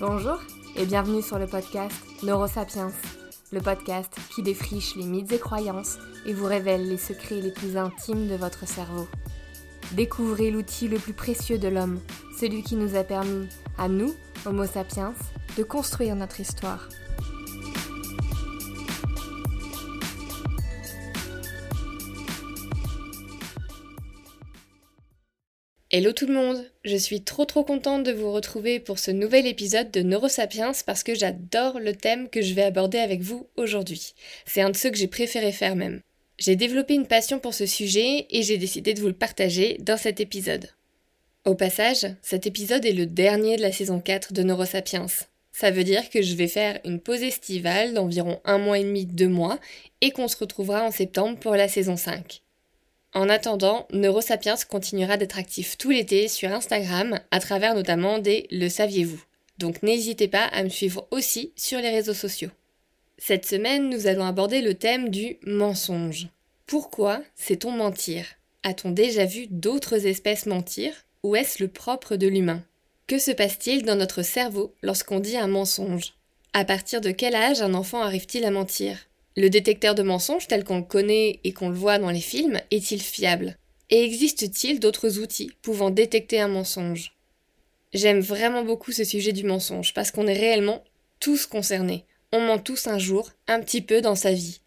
Bonjour et bienvenue sur le podcast Neurosapiens, le podcast qui défriche les mythes et croyances et vous révèle les secrets les plus intimes de votre cerveau. Découvrez l'outil le plus précieux de l'homme, celui qui nous a permis, à nous, Homo sapiens, de construire notre histoire. Hello tout le monde, je suis trop trop contente de vous retrouver pour ce nouvel épisode de Neurosapiens parce que j'adore le thème que je vais aborder avec vous aujourd'hui. C'est un de ceux que j'ai préféré faire même. J'ai développé une passion pour ce sujet et j'ai décidé de vous le partager dans cet épisode. Au passage, cet épisode est le dernier de la saison 4 de Neurosapiens. Ça veut dire que je vais faire une pause estivale d'environ un mois et demi, deux mois, et qu'on se retrouvera en septembre pour la saison 5. En attendant, Neurosapiens continuera d'être actif tout l'été sur Instagram, à travers notamment des Le saviez-vous? Donc n'hésitez pas à me suivre aussi sur les réseaux sociaux. Cette semaine, nous allons aborder le thème du mensonge. Pourquoi sait-on mentir? A-t-on déjà vu d'autres espèces mentir? Ou est-ce le propre de l'humain? Que se passe-t-il dans notre cerveau lorsqu'on dit un mensonge? À partir de quel âge un enfant arrive-t-il à mentir? Le détecteur de mensonges tel qu'on le connaît et qu'on le voit dans les films est-il fiable? Et existe-t-il d'autres outils pouvant détecter un mensonge? J'aime vraiment beaucoup ce sujet du mensonge parce qu'on est réellement tous concernés. On ment tous un jour, un petit peu dans sa vie.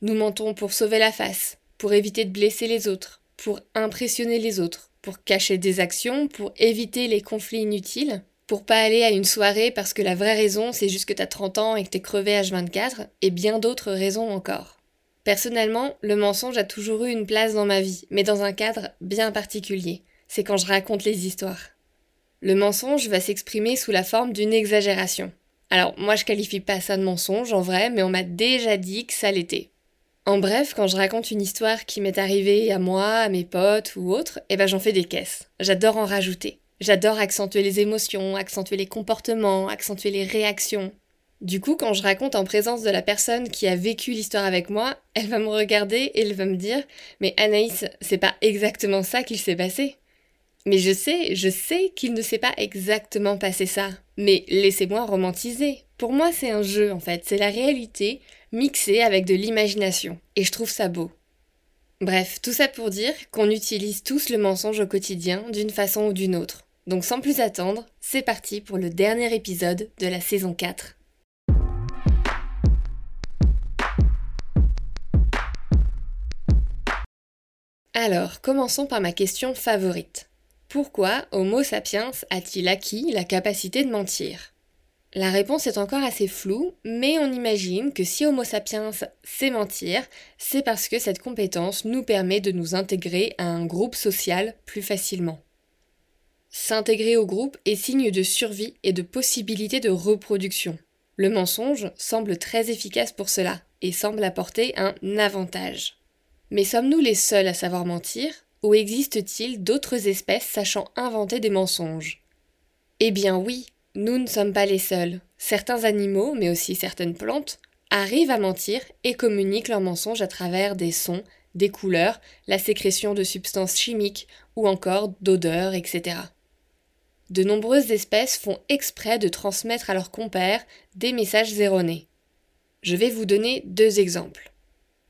Nous mentons pour sauver la face, pour éviter de blesser les autres, pour impressionner les autres, pour cacher des actions, pour éviter les conflits inutiles, pour pas aller à une soirée parce que la vraie raison c'est juste que t'as 30 ans et que t'es crevé H24, et bien d'autres raisons encore. Personnellement, le mensonge a toujours eu une place dans ma vie, mais dans un cadre bien particulier. C'est quand je raconte les histoires. Le mensonge va s'exprimer sous la forme d'une exagération. Alors, moi je qualifie pas ça de mensonge en vrai, mais on m'a déjà dit que ça l'était. En bref, quand je raconte une histoire qui m'est arrivée à moi, à mes potes ou autres, eh ben j'en fais des caisses. J'adore en rajouter. J'adore accentuer les émotions, accentuer les comportements, accentuer les réactions. Du coup, quand je raconte en présence de la personne qui a vécu l'histoire avec moi, elle va me regarder et elle va me dire Mais Anaïs, c'est pas exactement ça qu'il s'est passé. Mais je sais, je sais qu'il ne s'est pas exactement passé ça. Mais laissez-moi romantiser. Pour moi, c'est un jeu en fait, c'est la réalité mixée avec de l'imagination. Et je trouve ça beau. Bref, tout ça pour dire qu'on utilise tous le mensonge au quotidien d'une façon ou d'une autre. Donc sans plus attendre, c'est parti pour le dernier épisode de la saison 4. Alors, commençons par ma question favorite. Pourquoi Homo sapiens a-t-il acquis la capacité de mentir? La réponse est encore assez floue, mais on imagine que si Homo sapiens sait mentir, c'est parce que cette compétence nous permet de nous intégrer à un groupe social plus facilement. S'intégrer au groupe est signe de survie et de possibilité de reproduction. Le mensonge semble très efficace pour cela et semble apporter un avantage. Mais sommes-nous les seuls à savoir mentir ou existe-t-il d'autres espèces sachant inventer des mensonges? Eh bien oui, nous ne sommes pas les seuls. Certains animaux, mais aussi certaines plantes, arrivent à mentir et communiquent leurs mensonges à travers des sons, des couleurs, la sécrétion de substances chimiques ou encore d'odeurs, etc de nombreuses espèces font exprès de transmettre à leurs compères des messages erronés. Je vais vous donner deux exemples.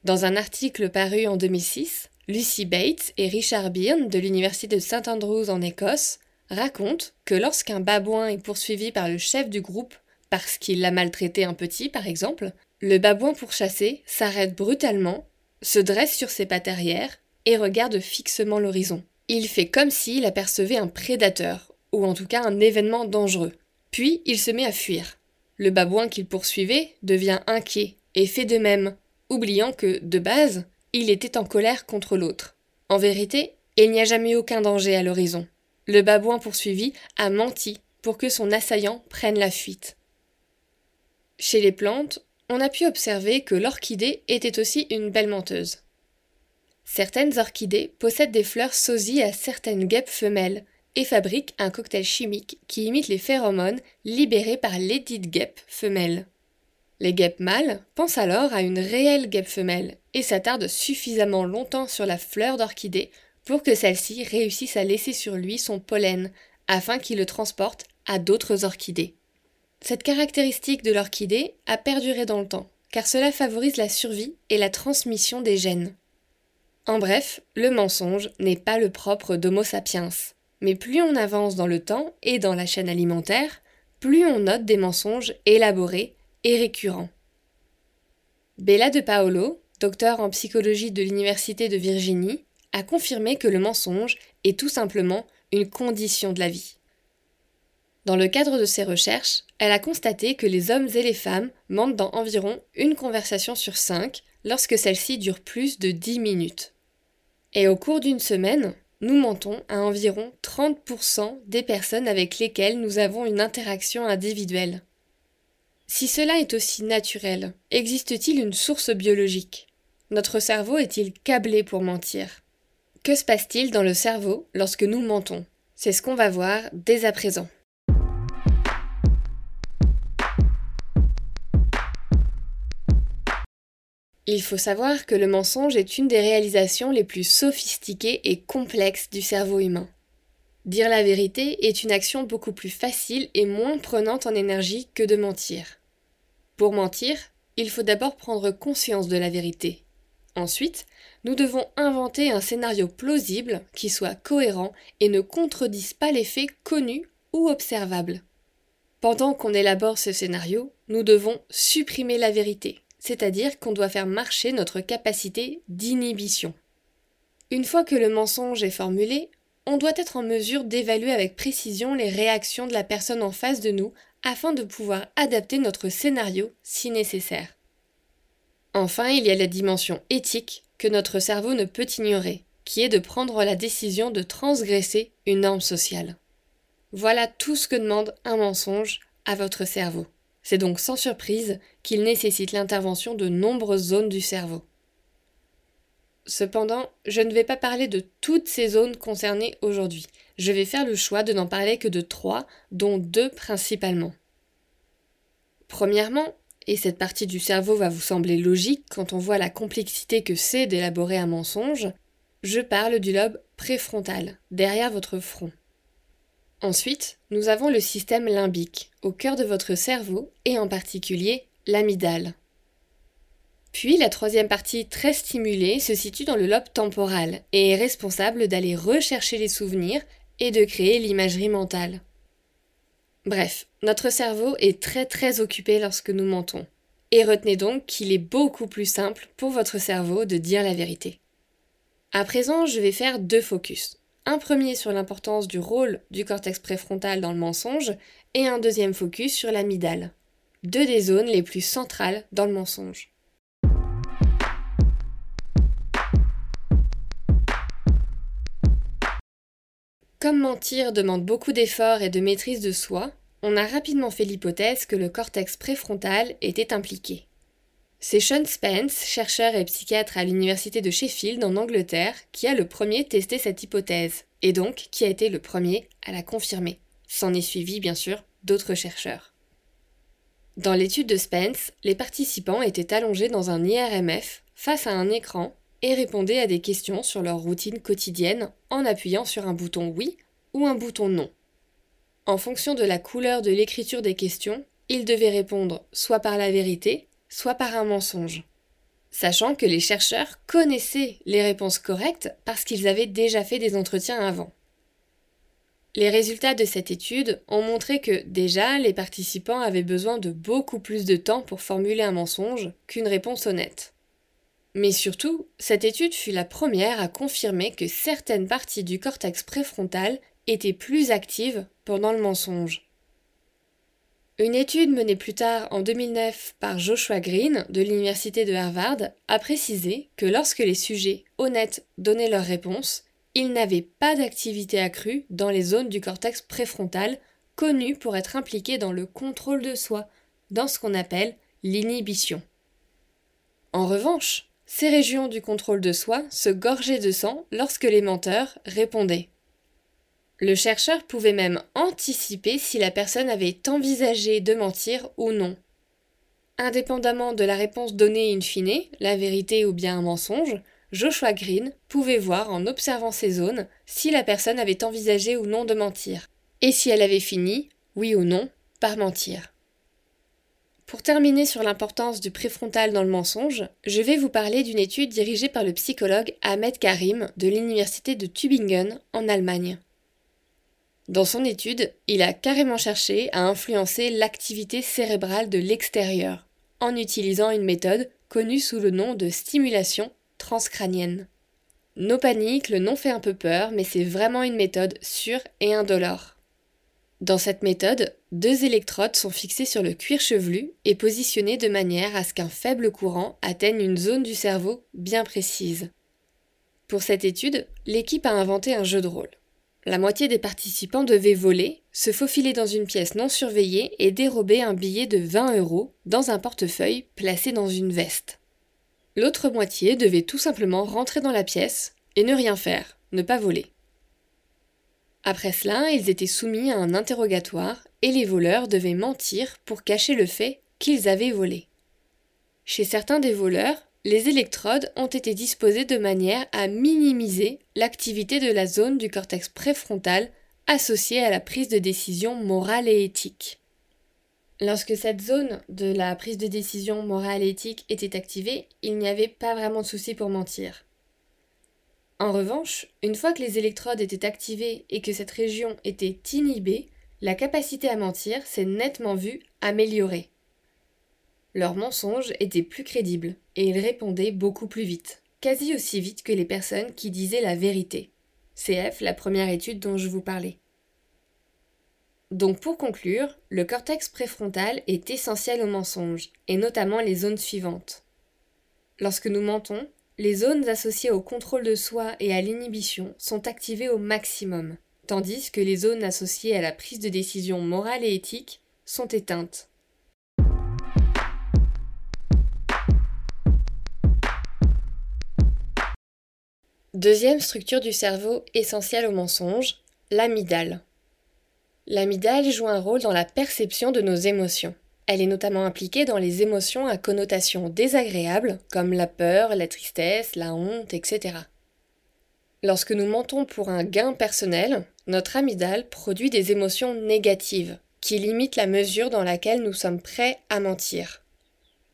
Dans un article paru en 2006, Lucy Bates et Richard Byrne de l'Université de St Andrews en Écosse racontent que lorsqu'un babouin est poursuivi par le chef du groupe parce qu'il l'a maltraité un petit par exemple, le babouin pourchassé s'arrête brutalement, se dresse sur ses pattes arrière et regarde fixement l'horizon. Il fait comme s'il apercevait un prédateur ou en tout cas un événement dangereux. Puis il se met à fuir. Le babouin qu'il poursuivait devient inquiet et fait de même, oubliant que, de base, il était en colère contre l'autre. En vérité, il n'y a jamais aucun danger à l'horizon. Le babouin poursuivi a menti pour que son assaillant prenne la fuite. Chez les plantes, on a pu observer que l'orchidée était aussi une belle menteuse. Certaines orchidées possèdent des fleurs sosies à certaines guêpes femelles, et fabrique un cocktail chimique qui imite les phéromones libérés par l'édite guêpe femelle. Les guêpes mâles pensent alors à une réelle guêpe femelle et s'attardent suffisamment longtemps sur la fleur d'orchidée pour que celle-ci réussisse à laisser sur lui son pollen afin qu'il le transporte à d'autres orchidées. Cette caractéristique de l'orchidée a perduré dans le temps, car cela favorise la survie et la transmission des gènes. En bref, le mensonge n'est pas le propre d'Homo sapiens, mais plus on avance dans le temps et dans la chaîne alimentaire, plus on note des mensonges élaborés et récurrents. Bella de Paolo, docteur en psychologie de l'Université de Virginie, a confirmé que le mensonge est tout simplement une condition de la vie. Dans le cadre de ses recherches, elle a constaté que les hommes et les femmes mentent dans environ une conversation sur cinq lorsque celle-ci dure plus de 10 minutes. Et au cours d'une semaine, nous mentons à environ 30% des personnes avec lesquelles nous avons une interaction individuelle. Si cela est aussi naturel, existe-t-il une source biologique? Notre cerveau est-il câblé pour mentir? Que se passe-t-il dans le cerveau lorsque nous mentons? C'est ce qu'on va voir dès à présent. Il faut savoir que le mensonge est une des réalisations les plus sophistiquées et complexes du cerveau humain. Dire la vérité est une action beaucoup plus facile et moins prenante en énergie que de mentir. Pour mentir, il faut d'abord prendre conscience de la vérité. Ensuite, nous devons inventer un scénario plausible qui soit cohérent et ne contredise pas les faits connus ou observables. Pendant qu'on élabore ce scénario, nous devons supprimer la vérité, c'est-à-dire qu'on doit faire marcher notre capacité d'inhibition. Une fois que le mensonge est formulé, on doit être en mesure d'évaluer avec précision les réactions de la personne en face de nous afin de pouvoir adapter notre scénario si nécessaire. Enfin, il y a la dimension éthique que notre cerveau ne peut ignorer, qui est de prendre la décision de transgresser une norme sociale. Voilà tout ce que demande un mensonge à votre cerveau. C'est donc sans surprise qu'il nécessite l'intervention de nombreuses zones du cerveau. Cependant, je ne vais pas parler de toutes ces zones concernées aujourd'hui. Je vais faire le choix de n'en parler que de trois, dont deux principalement. Premièrement, et cette partie du cerveau va vous sembler logique quand on voit la complexité que c'est d'élaborer un mensonge, je parle du lobe préfrontal, derrière votre front. Ensuite, nous avons le système limbique, au cœur de votre cerveau, et en particulier l'amygdale. Puis la troisième partie très stimulée se situe dans le lobe temporal et est responsable d'aller rechercher les souvenirs et de créer l'imagerie mentale. Bref, notre cerveau est très très occupé lorsque nous mentons. Et retenez donc qu'il est beaucoup plus simple pour votre cerveau de dire la vérité. À présent, je vais faire deux focus un premier sur l'importance du rôle du cortex préfrontal dans le mensonge et un deuxième focus sur l'amygdale, deux des zones les plus centrales dans le mensonge. Comme mentir demande beaucoup d'efforts et de maîtrise de soi, on a rapidement fait l'hypothèse que le cortex préfrontal était impliqué. C'est Sean Spence, chercheur et psychiatre à l'université de Sheffield en Angleterre, qui a le premier testé cette hypothèse, et donc qui a été le premier à la confirmer. S'en est suivi, bien sûr, d'autres chercheurs. Dans l'étude de Spence, les participants étaient allongés dans un IRMF face à un écran et répondaient à des questions sur leur routine quotidienne en appuyant sur un bouton oui ou un bouton non. En fonction de la couleur de l'écriture des questions, ils devaient répondre soit par la vérité, soit par un mensonge. Sachant que les chercheurs connaissaient les réponses correctes parce qu'ils avaient déjà fait des entretiens avant. Les résultats de cette étude ont montré que déjà les participants avaient besoin de beaucoup plus de temps pour formuler un mensonge qu'une réponse honnête. Mais surtout, cette étude fut la première à confirmer que certaines parties du cortex préfrontal étaient plus actives pendant le mensonge. Une étude menée plus tard en 2009 par Joshua Green de l'Université de Harvard a précisé que lorsque les sujets honnêtes donnaient leurs réponses, ils n'avaient pas d'activité accrue dans les zones du cortex préfrontal connues pour être impliquées dans le contrôle de soi, dans ce qu'on appelle l'inhibition. En revanche, ces régions du contrôle de soi se gorgeaient de sang lorsque les menteurs répondaient. Le chercheur pouvait même anticiper si la personne avait envisagé de mentir ou non. Indépendamment de la réponse donnée in fine, la vérité ou bien un mensonge, Joshua Green pouvait voir en observant ces zones si la personne avait envisagé ou non de mentir, et si elle avait fini, oui ou non, par mentir. Pour terminer sur l'importance du préfrontal dans le mensonge, je vais vous parler d'une étude dirigée par le psychologue Ahmed Karim de l'université de Tübingen en Allemagne. Dans son étude, il a carrément cherché à influencer l'activité cérébrale de l'extérieur en utilisant une méthode connue sous le nom de stimulation transcrânienne. No panique, le nom fait un peu peur, mais c'est vraiment une méthode sûre et indolore. Dans cette méthode, deux électrodes sont fixées sur le cuir chevelu et positionnées de manière à ce qu'un faible courant atteigne une zone du cerveau bien précise. Pour cette étude, l'équipe a inventé un jeu de rôle. La moitié des participants devaient voler, se faufiler dans une pièce non surveillée et dérober un billet de 20 euros dans un portefeuille placé dans une veste. L'autre moitié devait tout simplement rentrer dans la pièce et ne rien faire, ne pas voler. Après cela, ils étaient soumis à un interrogatoire et les voleurs devaient mentir pour cacher le fait qu'ils avaient volé. Chez certains des voleurs, les électrodes ont été disposées de manière à minimiser l'activité de la zone du cortex préfrontal associée à la prise de décision morale et éthique. Lorsque cette zone de la prise de décision morale et éthique était activée, il n'y avait pas vraiment de souci pour mentir. En revanche, une fois que les électrodes étaient activées et que cette région était inhibée, la capacité à mentir s'est nettement vue améliorée. Leurs mensonges étaient plus crédibles et ils répondaient beaucoup plus vite, quasi aussi vite que les personnes qui disaient la vérité. CF, la première étude dont je vous parlais. Donc pour conclure, le cortex préfrontal est essentiel au mensonge, et notamment les zones suivantes. Lorsque nous mentons, les zones associées au contrôle de soi et à l'inhibition sont activées au maximum, tandis que les zones associées à la prise de décision morale et éthique sont éteintes. Deuxième structure du cerveau essentielle au mensonge, l'amygdale. L'amygdale joue un rôle dans la perception de nos émotions. Elle est notamment impliquée dans les émotions à connotation désagréable, comme la peur, la tristesse, la honte, etc. Lorsque nous mentons pour un gain personnel, notre amygdale produit des émotions négatives, qui limitent la mesure dans laquelle nous sommes prêts à mentir.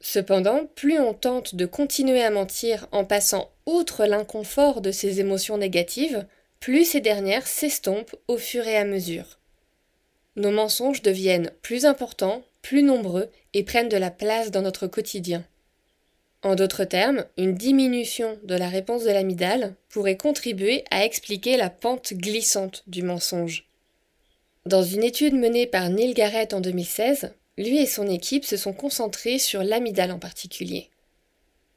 Cependant, plus on tente de continuer à mentir en passant outre l'inconfort de ces émotions négatives, plus ces dernières s'estompent au fur et à mesure. Nos mensonges deviennent plus importants, plus nombreux et prennent de la place dans notre quotidien. En d'autres termes, une diminution de la réponse de l'amygdale pourrait contribuer à expliquer la pente glissante du mensonge. Dans une étude menée par Neil Garrett en 2016, lui et son équipe se sont concentrés sur l'amygdale en particulier.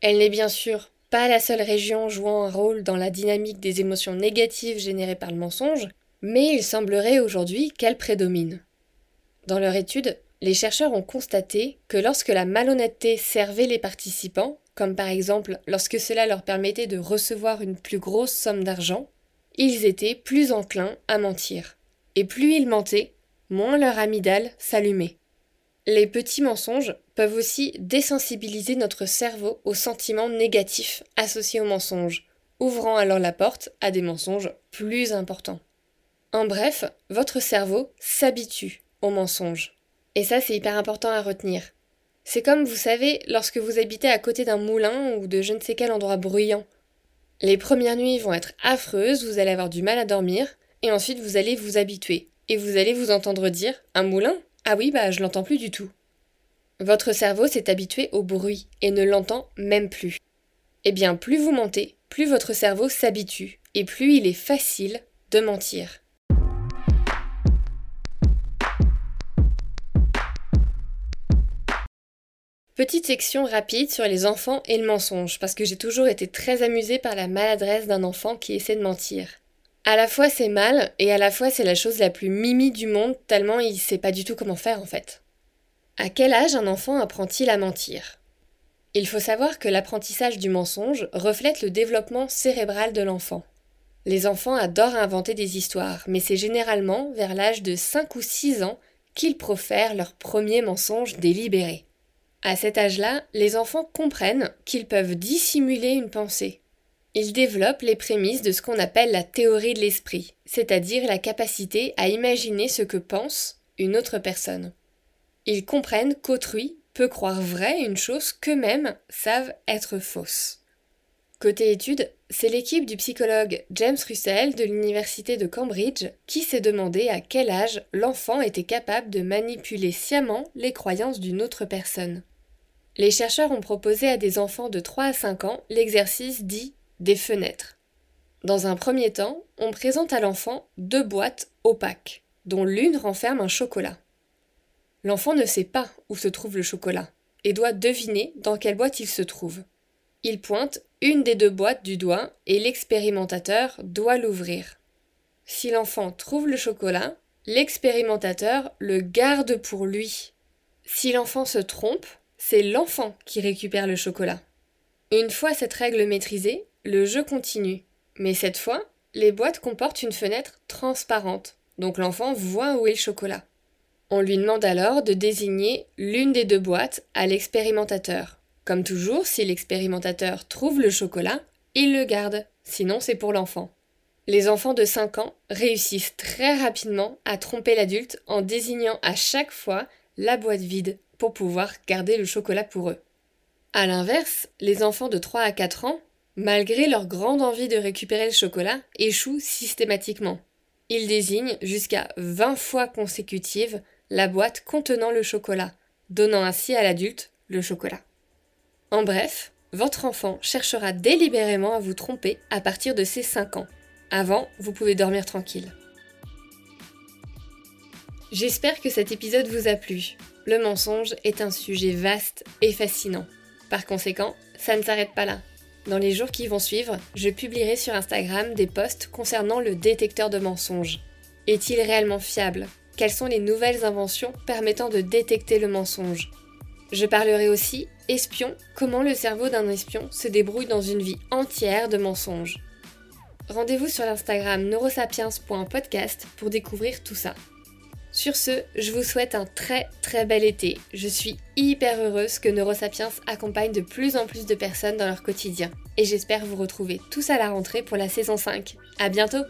Elle n'est bien sûr pas la seule région jouant un rôle dans la dynamique des émotions négatives générées par le mensonge, mais il semblerait aujourd'hui qu'elle prédomine. Dans leur étude, les chercheurs ont constaté que lorsque la malhonnêteté servait les participants, comme par exemple lorsque cela leur permettait de recevoir une plus grosse somme d'argent, ils étaient plus enclins à mentir. Et plus ils mentaient, moins leur amygdale s'allumait. Les petits mensonges peuvent aussi désensibiliser notre cerveau aux sentiments négatifs associés aux mensonges, ouvrant alors la porte à des mensonges plus importants. En bref, votre cerveau s'habitue aux mensonges. Et ça, c'est hyper important à retenir. C'est comme, vous savez, lorsque vous habitez à côté d'un moulin ou de je ne sais quel endroit bruyant. Les premières nuits vont être affreuses, vous allez avoir du mal à dormir, et ensuite vous allez vous habituer. Et vous allez vous entendre dire Un moulin? Ah oui, bah je l'entends plus du tout. Votre cerveau s'est habitué au bruit et ne l'entend même plus. Eh bien, plus vous mentez, plus votre cerveau s'habitue, et plus il est facile de mentir. Petite section rapide sur les enfants et le mensonge, parce que j'ai toujours été très amusée par la maladresse d'un enfant qui essaie de mentir. À la fois c'est mal, et à la fois c'est la chose la plus mimi du monde, tellement il sait pas du tout comment faire en fait. À quel âge un enfant apprend-il à mentir? Il faut savoir que l'apprentissage du mensonge reflète le développement cérébral de l'enfant. Les enfants adorent inventer des histoires, mais c'est généralement vers l'âge de 5 ou 6 ans qu'ils profèrent leur premier mensonge délibéré. À cet âge-là, les enfants comprennent qu'ils peuvent dissimuler une pensée. Ils développent les prémices de ce qu'on appelle la théorie de l'esprit, c'est-à-dire la capacité à imaginer ce que pense une autre personne. Ils comprennent qu'autrui peut croire vraie une chose qu'eux-mêmes savent être fausse. Côté études, c'est l'équipe du psychologue James Russell de l'Université de Cambridge qui s'est demandé à quel âge l'enfant était capable de manipuler sciemment les croyances d'une autre personne. Les chercheurs ont proposé à des enfants de 3 à 5 ans l'exercice dit des fenêtres. Dans un premier temps, on présente à l'enfant deux boîtes opaques, dont l'une renferme un chocolat. L'enfant ne sait pas où se trouve le chocolat et doit deviner dans quelle boîte il se trouve. Il pointe une des deux boîtes du doigt et l'expérimentateur doit l'ouvrir. Si l'enfant trouve le chocolat, l'expérimentateur le garde pour lui. Si l'enfant se trompe, c'est l'enfant qui récupère le chocolat. Une fois cette règle maîtrisée, le jeu continue. Mais cette fois, les boîtes comportent une fenêtre transparente, donc l'enfant voit où est le chocolat. On lui demande alors de désigner l'une des deux boîtes à l'expérimentateur. Comme toujours, si l'expérimentateur trouve le chocolat, il le garde, sinon c'est pour l'enfant. Les enfants de 5 ans réussissent très rapidement à tromper l'adulte en désignant à chaque fois la boîte vide pour pouvoir garder le chocolat pour eux. A l'inverse, les enfants de 3 à 4 ans, malgré leur grande envie de récupérer le chocolat, échouent systématiquement. Ils désignent jusqu'à 20 fois consécutives la boîte contenant le chocolat, donnant ainsi à l'adulte le chocolat. En bref, votre enfant cherchera délibérément à vous tromper à partir de ses 5 ans. Avant, vous pouvez dormir tranquille. J'espère que cet épisode vous a plu. Le mensonge est un sujet vaste et fascinant. Par conséquent, ça ne s'arrête pas là. Dans les jours qui vont suivre, je publierai sur Instagram des posts concernant le détecteur de mensonges. Est-il réellement fiable? Quelles sont les nouvelles inventions permettant de détecter le mensonge. Je parlerai aussi espion, comment le cerveau d'un espion se débrouille dans une vie entière de mensonges. Rendez-vous sur l'Instagram neurosapiens.podcast pour découvrir tout ça. Sur ce, je vous souhaite un très très bel été. Je suis hyper heureuse que Neurosapiens accompagne de plus en plus de personnes dans leur quotidien. Et j'espère vous retrouver tous à la rentrée pour la saison 5. À bientôt!